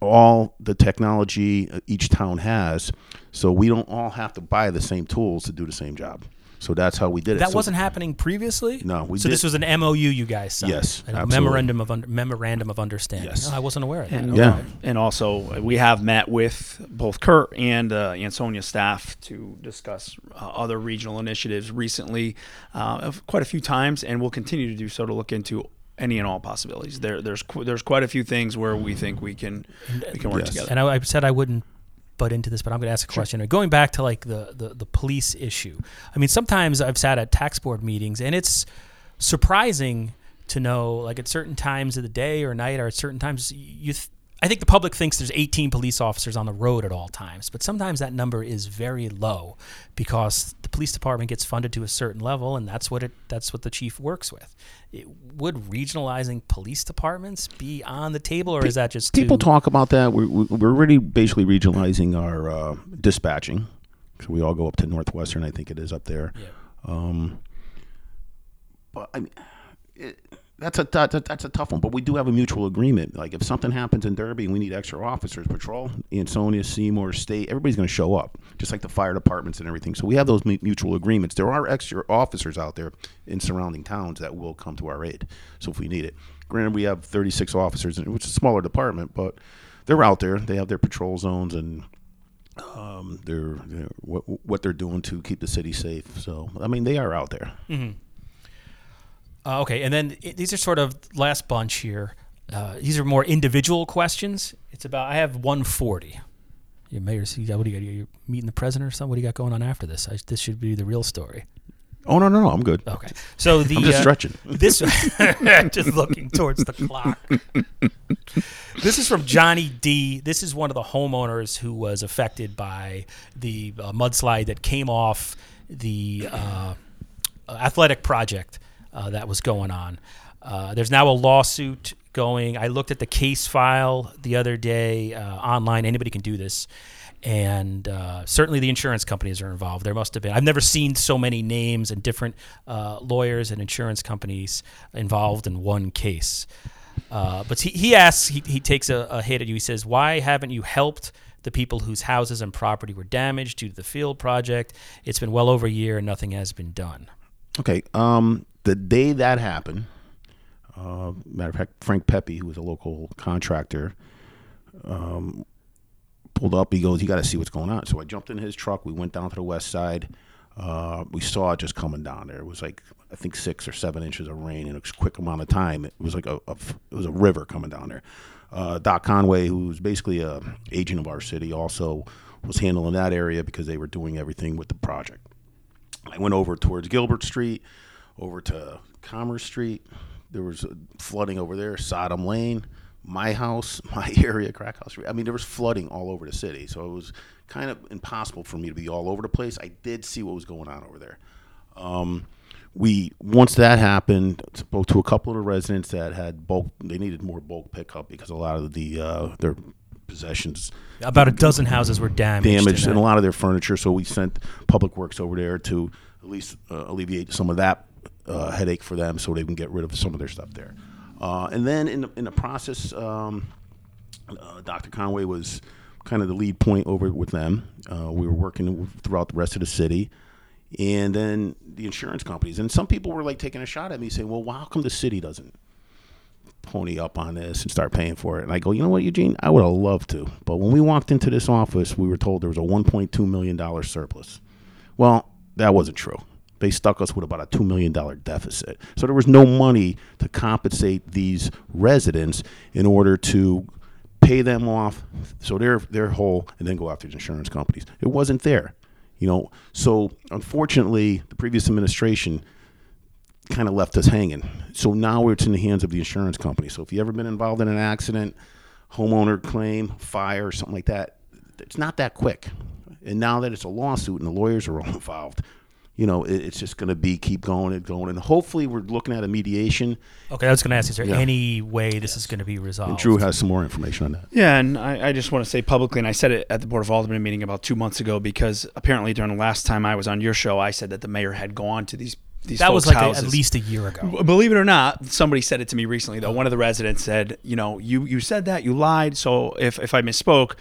all the technology uh, each town has, so we don't all have to buy the same tools to do the same job. So that's how we did it. That So- wasn't happening previously. No, we so this was an MOU you guys signed. Yes, a absolutely. memorandum of un- memorandum of understanding. Yes. No, I wasn't aware of that. And, Yeah. uh, and also, uh, we have met with both Kurt and uh, Ansonia staff to discuss uh, other regional initiatives recently, uh, quite a few times, and we'll continue to do so to look into any and all possibilities. There, there's there's quite a few things where we think we can we can work Yes. together. And I, I said I wouldn't butt into this, but I'm going to ask a question. Going back to like the, the the police issue. I mean, sometimes I've sat at tax board meetings, and it's surprising to know, like at certain times of the day or night, or at certain times, you. Th- I think the public thinks there's 18 police officers on the road at all times, but sometimes that number is very low because the police department gets funded to a certain level, and that's what it that's what the chief works with. It, would regionalizing police departments be on the table, or is that just People talk about that. We're, we're really basically regionalizing our uh, dispatching. So we all go up to Northwestern, I think it is up there. Um, but I mean, it, that's a that, that- that's a tough one. But we do have a mutual agreement. Like if something happens in Derby and we need extra officers, patrol, Ansonia, Seymour, State, everybody's going to show up, just like the fire departments and everything. So we have those mutual agreements. There are extra officers out there in surrounding towns that will come to our aid. So if we need it, granted, we have 36 officers, which is a smaller department, but they're out there. They have their patrol zones and um, they're, they're what, what they're doing to keep the city safe. So I mean, they are out there. Uh, okay, and then i these are sort of last bunch here. Uh, these are more individual questions. It's about I have 140. Your mayor, see, what do you got? You're meeting the president or something? What do you got going on after this? I, this should be the real story. Oh no, no, no, I'm good. Okay, so <laughs> the I'm just uh, stretching. This <laughs> just <laughs> looking towards the clock. This is from Johnny D. This is one of the homeowners who was affected by the uh, mudslide that came off the uh, athletic project uh, that was going on. Uh, there's now a lawsuit going. I looked at the case file the other day uh, online. Anybody can do this. And uh, certainly the insurance companies are involved. There must have been. I've never seen so many names and different uh, lawyers and insurance companies involved in one case. Uh, but he, he asks, he, he takes a, a hit at you. He says, Why haven't you helped the people whose houses and property were damaged due to the field project? It's been well over a year and nothing has been done. Okay. Um, the day that happened, uh, matter of fact, Frank Pepe, who was a local contractor, um, pulled up. He goes, "You got to see what's going on." So I jumped in his truck. We went down to the west side. Uh, we saw it just coming down there. It was like I think six or seven inches of rain in a quick amount of time. It was like a, a it was a river coming down there. Uh, Doc Conway, who's basically a agent of our city, also was handling that area because they were doing everything with the project. I went over towards Gilbert Street, over to Commerce Street. There was flooding over there, Sodom Lane, my house, <laughs> my area, Crack House Street. I mean, there was flooding all over the city. So it was kind of impossible for me to be all over the place. I did see what was going on over there. Um, we once that happened, spoke to a couple of the residents that had bulk. They needed more bulk pickup because a lot of the uh, their possessions About a dozen houses were damaged. damaged in and a lot of their furniture. So we sent Public Works over there to at least uh, alleviate some of that uh, headache for them, so they can get rid of some of their stuff there. Uh, and then in the, in the process, um, uh, Dr. Conway was kind of the lead point over with them. Uh, we were working throughout the rest of the city. And then the insurance companies. And some people were like taking a shot at me saying, well, how come the city doesn't pony up on this and start paying for it? And I go, you know what, Eugene? I would have loved to. But when we walked into this office, we were told there was a $1.2 million surplus. Well, that wasn't true. They stuck us with about a $2 million deficit. So there was no money to compensate these residents in order to pay them off so they're, they're whole and then go after the insurance companies. It wasn't there. You know, so unfortunately, the previous administration kind of left us hanging. So now it's in the hands of the insurance company. So if you ever been involved in an accident, homeowner claim, fire, something like that, it's not that quick. And now that it's a lawsuit and the lawyers are all <laughs> involved, you know, it, it's just going to be keep going and going. And hopefully, we're looking at a mediation. Okay, I was going to ask, is there Yeah. any way this is going to be resolved? And Drew has some more information on that. Yeah, and I, I just want to say publicly, and I said it at the Board of Aldermen meeting about two months ago because apparently during the last time I was on your show, I said that the mayor had gone to these these that was like a, at least a year ago. Believe it or not, somebody said it to me recently. Though one of the residents said, "You know, you you said that you lied. So if if I misspoke,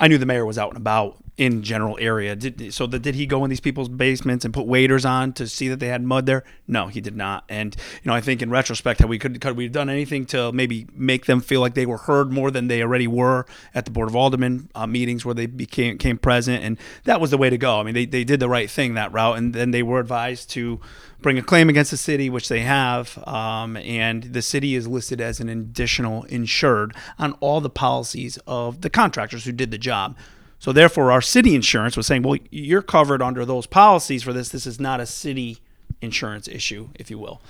I knew the mayor was out and about in general area. Did so? The, did he go in these people's basements and put waders on to see that they had mud there? No, he did not. And you know, I think in retrospect, had we could could we have done anything to maybe make them feel like they were heard more than they already were at the board of aldermen uh, meetings where they became came present, and that was the way to go. I mean, they they did the right thing that route, and then they were advised to bring a claim against the city, which they have, um, and the city is listed as an additional insured on all the policies of the contractors who did the job. So therefore, our city insurance was saying, well, you're covered under those policies for this. This is not a city insurance issue, if you will.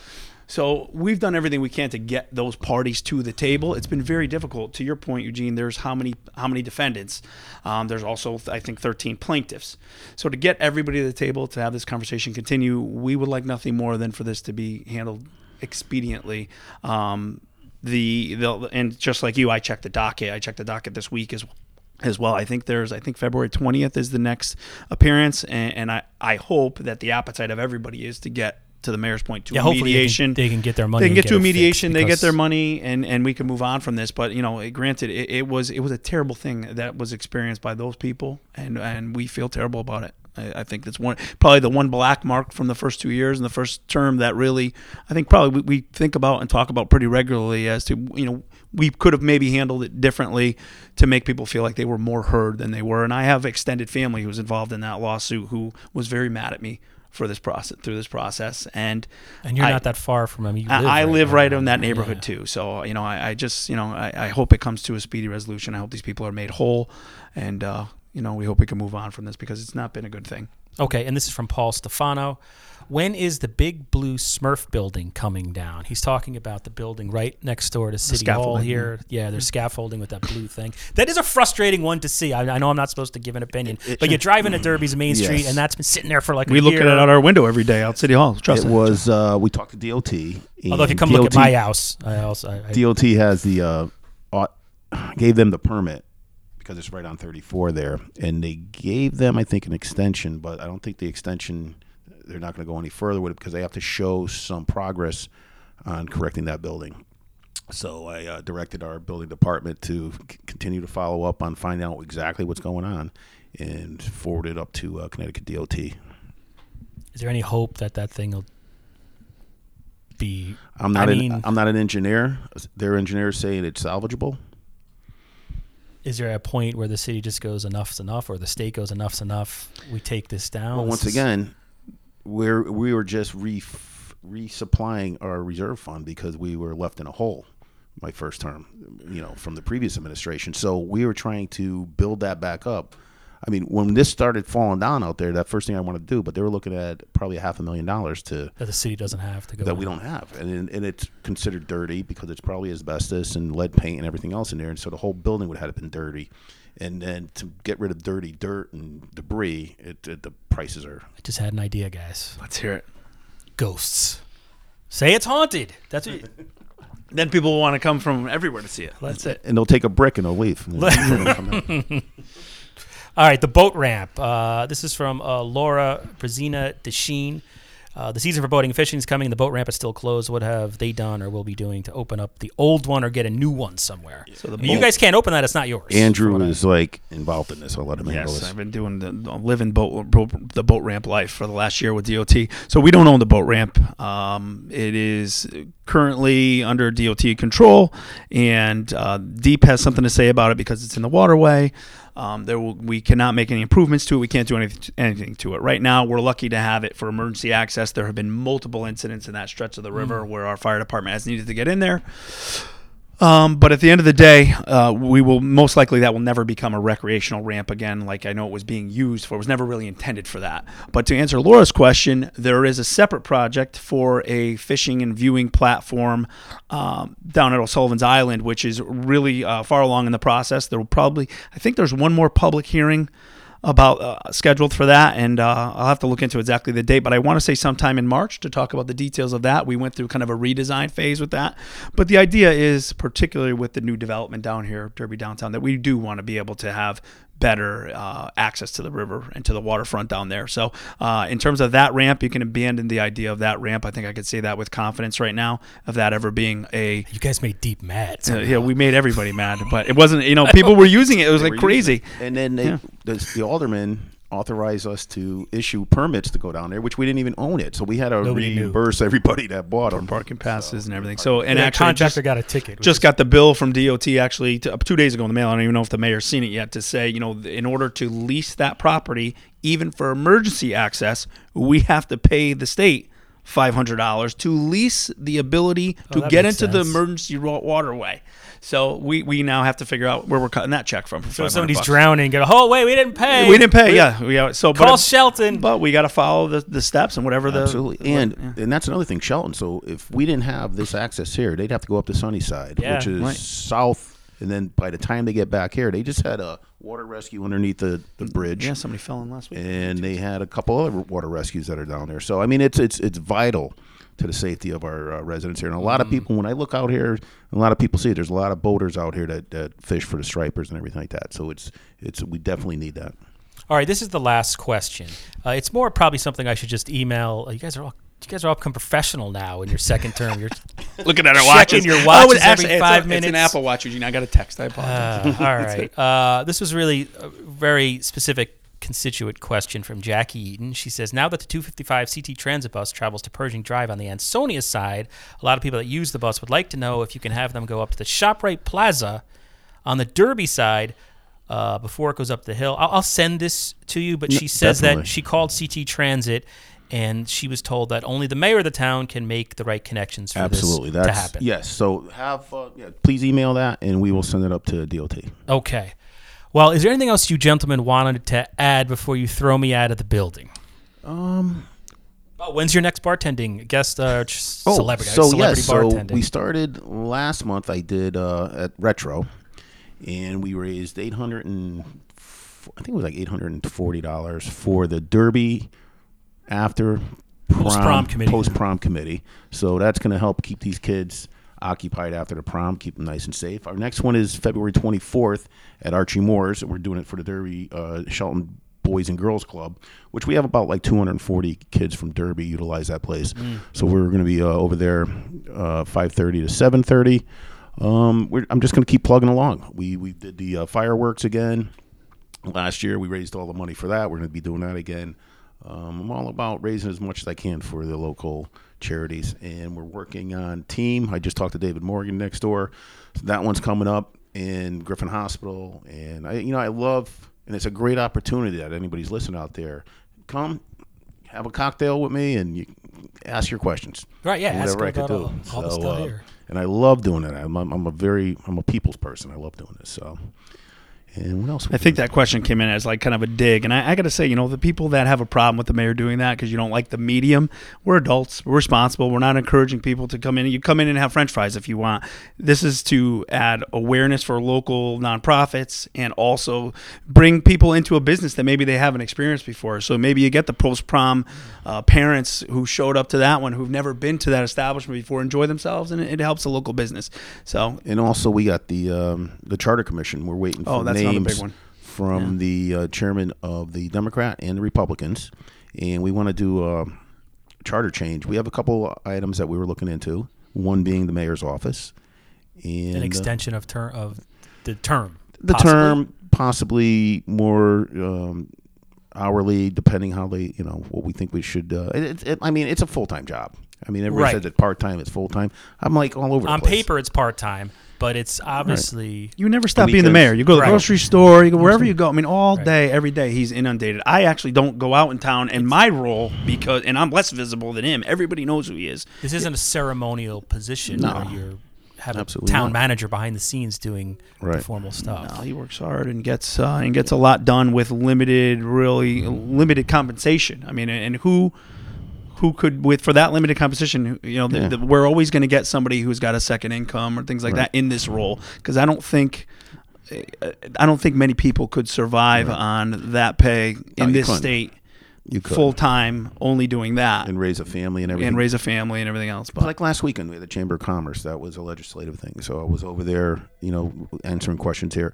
So we've done everything we can to get those parties to the table. It's been very difficult. To your point, Eugene, there's how many how many defendants? Um, there's also I think 13 plaintiffs. So to get everybody to the table to have this conversation continue, we would like nothing more than for this to be handled expediently. Um, the, the and just like you, I checked the docket. I checked the docket this week as as well. I think there's I think February 20th is the next appearance, and, and I I hope that the appetite of everybody is to get to the mayor's point to Yeah, a hopefully they can- mediation. they can get their money They can get, get to a mediation. They get their money, and and we can move on from this. But you know, granted, it, it was it was a terrible thing that was experienced by those people, and and we feel terrible about it. I, I think that's one probably the one black mark from the first two years and the first term that really I think probably we, we think about and talk about pretty regularly as to you know we could have maybe handled it differently to make people feel like they were more heard than they were. And I have extended family who was involved in that lawsuit who was very mad at me for this process through this process and And you're I- not that far from him. I, live I live right in that Yeah. neighborhood too. So you know, I, I just you know, I, I hope it comes to a speedy resolution. I hope these people are made whole, and uh, you know, we hope we can move on from this because it's not been a good thing. Okay, and this is from Paul Stefano. When is the big blue Smurf building coming down? He's talking about the building right next door to City Hall scaffolding, here. Yeah, there's scaffolding with that blue thing. That is a frustrating one to see. I, I know I'm not supposed to give an opinion, but you drive into Derby's Main Street, and that's been sitting there for like a year. We a look year. at it out our window every day out City Hall. Trust it me. was uh, we talked to DOT. Although if you and come look at DOT my house, I also I, I, DOT has the uh, au- gave them the permit because it's right on 34 there, and they gave them I think an extension, but I don't think the extension they're not going to go any further with it because they have to show some progress on correcting that building. So I uh, directed our building department to c- continue to follow up on finding out exactly what's going on and forward it up to uh, Connecticut DOT. is there any hope that that thing will be? I'm not I an, mean- I'm not an engineer. Their engineers saying it's salvageable. Is there a point where the city just goes enough's enough, or the state goes enough's enough? We take this down. Well, once again, we're we were just re resupplying our reserve fund because we were left in a hole my first term, you know, from the previous administration. So we were trying to build that back up. I mean, when this started falling down out there, that first thing I wanted to do, but they were looking at probably a half a million dollars to that the city doesn't have to go. that we don't have, and and it's considered dirty because it's probably asbestos and lead paint and everything else in there, and so the whole building would have been dirty. And then to get rid of dirty dirt and debris, it, it the prices are I just had an idea, guys. Let's hear it. Ghosts. Say it's haunted. That's what. <laughs> Then people will want to come from everywhere to see it. That's it. and they'll take a brick and they'll leave. <laughs> All right, the boat ramp. Uh, this is from uh, Laura Brazina Desheen. Uh, the season for boating and fishing is coming. The boat ramp is still closed. What have they done or will be doing to open up the old one or get a new one somewhere? So the I you boat- guys can't open that. It's not yours. Andrew From I- is like involved in this. I'll let him handle Yes, this. I've been doing the the living boat, boat the boat ramp life for the last year with DOT. So we don't own the boat ramp. Um, it is currently under DOT control, and uh, DEEP has something to say about it because it's in the waterway. Um, there will, we cannot make any improvements to it. We can't do anything, anything to it right now. We're lucky to have it for emergency access. There have been multiple incidents in that stretch of the river where our fire department has needed to get in there. Um, but at the end of the day, uh, we will most likely that will never become a recreational ramp again, like I know it was being used for. It was never really intended for that. But to answer Laura's question, there is a separate project for a fishing and viewing platform um, down at O'Sullivan's Island, which is really uh, far along in the process. There will probably, I think, there's one more public hearing about uh, scheduled for that, and uh, I'll have to look into exactly the date. But I want to say sometime in March to talk about the details of that. We went through kind of a redesign phase with that, but the idea is, particularly with the new development down here, Derby downtown, that we do want to be able to have better uh, access to the river and to the waterfront down there. So, uh, in terms of that ramp, you can abandon the idea of that ramp. I think I could say that with confidence right now of that ever being a. You guys made DEEP mad. Uh, yeah, we made everybody mad, but it wasn't. You know, people were using it. It was like crazy. it. And then they, Yeah. the, the aldermen authorized us to issue permits to go down there, which we didn't even own it. So we had to Nobody knew. reimburse everybody that bought them. Parking passes and everything. So, and And actually, contractor just, got a ticket. just is- got the bill from DOT actually t- uh, two days ago in the mail. I don't even know if the mayor's seen it yet to say, you know, in order to lease that property, even for emergency access, we have to pay the state five hundred dollars to lease the ability oh, to Oh, that get makes into the emergency waterway. So we, we now have to figure out where we're cutting that check from. So somebody's bucks. drowning, go, oh, wait, we didn't pay. We didn't pay. Yeah, we got so Call but, Shelton. but we got to follow the, the steps and whatever the Absolutely, and and that's another thing, Shelton. So if we didn't have this access here, they'd have to go up to Sunnyside, Yeah. which is Right. south. And then by the time they get back here, they just had a water rescue underneath the, the bridge, yeah somebody fell in last week. and they had a couple other water rescues that are down there. So I mean, it's it's it's vital to the safety of our uh, residents here. And a lot of people, when I look out here, a lot of people see it. There's a lot of boaters out here that, that fish for the stripers and everything like that. So it's it's we definitely need that. All right, this is the last question. Uh, it's more probably something I should just email. Uh, you guys are all. You guys are all become professional now in your second term. You're <laughs> Looking at our watches. your Oh, watches it's actually- every it's a- five It's minutes. an Apple Watch, Eugene. I got a text. I apologize. Uh, all <laughs> right. Uh, this was really a very specific constituent question from Jackie Eaton. She says, now that the 255 CT Transit bus travels to Pershing Drive on the Ansonia side, a lot of people that use the bus would like to know if you can have them go up to the ShopRite Plaza on the Derby side uh, before it goes up the hill. I'll, I'll send this to you, but she says definitely. that she called CT Transit and she was told that only the mayor of the town can make the right connections for Absolutely, this that's to happen. yes. So have uh, yeah, please email that, and we will send it up to DOT. Okay. Well, is there anything else you gentlemen wanted to add before you throw me out of the building? Um. Oh, when's your next bartending guest? Uh, Oh, celebrity, so celebrity yes, so we started last month. I did uh, at Retro, and we raised eight hundred and I think it was like eight hundred and forty dollars for the Derby after Post-prom committee. Post prom committee. So that's going to help keep these kids occupied after the prom, keep them nice and safe. Our next one is February twenty fourth at Archie Moore's. We're doing it for the Derby uh, Shelton Boys and Girls Club, which we have about like 240 kids from Derby utilize that place. So we're going to be uh, over there uh, 5:30 to 7:30. Um, we're, I'm just going to keep plugging along. We we did the uh, fireworks again last year. We raised all the money for that. We're going to be doing that again. Um, I'm all about raising as much as I can for the local charities, and we're working on team. I just talked to David Morgan next door. So that one's coming up in Griffin Hospital, and I, you know, I love, and it's a great opportunity that anybody's listening out there. Come, have a cocktail with me, and you ask your questions. Right, yeah, ask whatever I could do. all- all the stuff uh, here. and I love doing it. I'm, I'm, I'm a very, I'm a people's person. I love doing this. So, and what else? I think that question came in as like kind of a dig, and I, I got to say, you know, the people that have a problem with the mayor doing that because you don't like the medium, we're adults, we're responsible. We're not encouraging people to come in. You come in and have French fries if you want. This is to add awareness for local nonprofits and also bring people into a business that maybe they haven't experienced before. So maybe you get the post prom uh, parents who showed up to that one who've never been to that establishment before enjoy themselves, and it, it helps a local business. So And also, we got the um, the charter commission. We're waiting for Oh, that's names big one. from the uh, chairman of the Democrat and the Republicans, and we want to do a charter change. We have a couple items that we were looking into. One being the mayor's office, and An uh, extension of term of the term. the possibly. term possibly more um, hourly, depending how they, you know, what we think we should. Uh, it, it, I mean, it's a full time job. I mean, everybody Right. says it's part time, it's full time. I'm like all over. the On paper, it's part time, but it's obviously You never stop being the mayor. You go to the Right. grocery store, you go wherever you go. I mean, all Right. day, every day, he's inundated. I actually don't go out in town in my role because, and I'm less visible than him. Everybody knows who he is. this isn't a ceremonial position No. where you're have a town not. manager behind the scenes doing the Right. formal stuff. No, he works hard and gets uh, and gets a lot done with limited, really limited compensation. I mean, and who who could with for that limited compensation, you know, the, Yeah. the, we're always going to get somebody who's got a second income or things like Right. that in this role because I don't think. I don't think many people could survive on that pay in this couldn't. state You could full time, only doing that and raise a family and everything. and raise a family and everything else. But like last weekend, we had the Chamber of Commerce. That was a legislative thing. So I was over there, you know, answering questions here.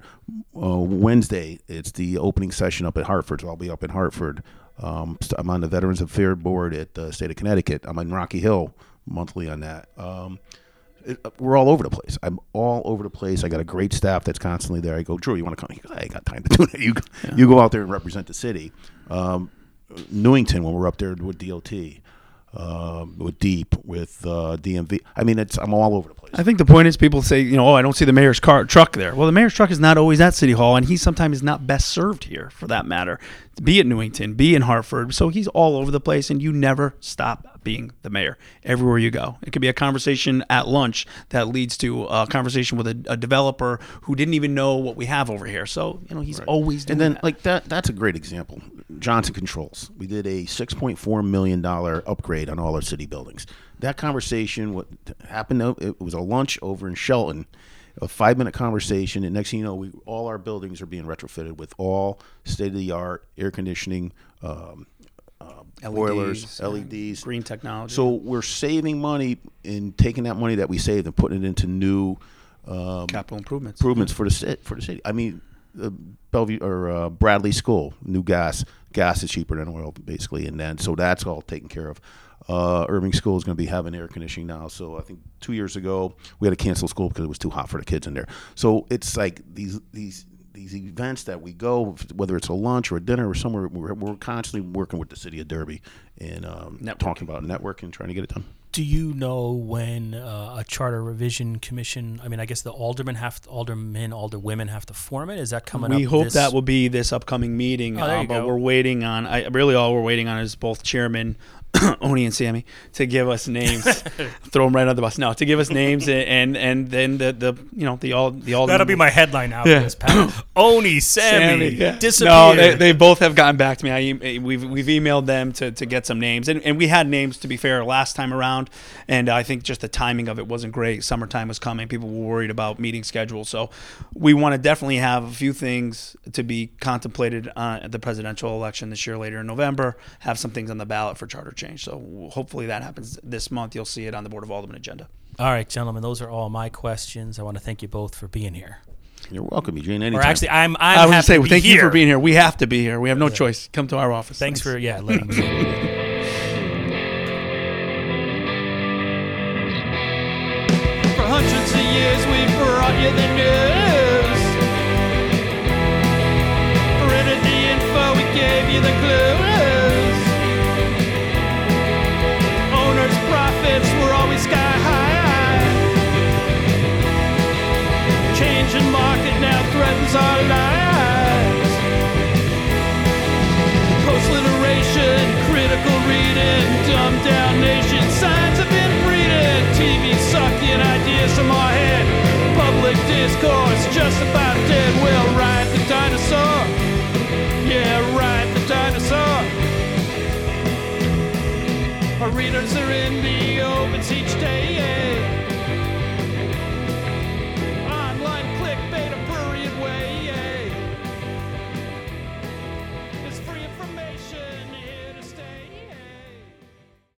Uh, Wednesday, it's the opening session up at Hartford. So I'll be up in Hartford. Um, I'm on the Veterans Affairs Board at the state of Connecticut. I'm in Rocky Hill monthly on that. Um, it, uh, we're all over the place. I'm all over the place. I got a great staff that's constantly there. I go, Drew, you want to come? He goes, I ain't got time to <laughs> do that. You, go you go out there and represent the city. Um, Newington, when we're up there with DOT, um, with DEEP, with uh, DMV. I mean, it's I'm all over the place. I think the point is people say, you know, oh, I don't see the mayor's car truck there. Well, the mayor's truck is not always at City Hall, and he sometimes is not best served here, for that matter. Be at Newington, be in Hartford, so he's all over the place, and you never stop being the mayor everywhere you go. It could be a conversation at lunch that leads to a conversation with a, a developer who didn't even know what we have over here. So you know, he's always doing and then that. like that that's a great example. Johnson Controls. We did a 6.4 million dollar upgrade on all our city buildings. That conversation what happened it was a lunch over in Shelton. A five minute conversation, and next thing you know, we all our buildings are being retrofitted with all state of the art air conditioning, um, uh, boilers, LEDs, green technology. So we're saving money and taking that money that we saved and putting it into new um, capital improvements. improvements for the city. For the city, I mean, uh, Bellevue or uh, Bradley School, new gas. Gas is cheaper than oil, basically, and then so that's all taken care of. Uh, Irving School is going to be having air conditioning now. So I think two years ago we had to cancel school because it was too hot for the kids in there. So it's like these these these events that we go, whether it's a lunch or a dinner or somewhere, we're, we're constantly working with the city of Derby and um, talking about networking, trying to get it done. Do you know when uh, a charter revision commission? I mean, I guess the aldermen have to, aldermen, alderwomen have to form it. Is that coming up? We hope this- that will be this upcoming meeting, Oh, uh, but go. we're waiting on. I really all we're waiting on is both chairman <coughs> Oni and Sammy to give us names. <laughs> throw them right on the bus. No, to give us names and and, then the, the you know the all the all That'll be my headline now. Yeah. For this, <coughs> Oni, Sammy, yeah. disappear. No, they, they both have gotten back to me. I, we've we've emailed them to, to get some names, and, and we had names to be fair last time around, and I think just the timing of it wasn't great. Summertime was coming; people were worried about meeting schedules, so we want to definitely have a few things to be contemplated uh, at the presidential election this year later in November. Have some things on the ballot for charter change. So hopefully that happens this month. You'll see it on the Board of Alderman agenda. all right, gentlemen, those are all my questions. I want to thank you both for being here. You're welcome, Eugene. Or Anytime. actually, I'm. I'm I would say to be thank you for being here. We have to be here. We have no choice. Come to our office. Thanks for yeah letting me. <laughs> For hundreds of years we've brought you the news. Printed the info, we gave you the clues. Threatens. Post literation, critical reading, dumbed down nation, signs have been breeding. TV sucking ideas from our head. Public discourse just about dead. We'll ride the dinosaur. Yeah, ride the dinosaur. Our readers are in the.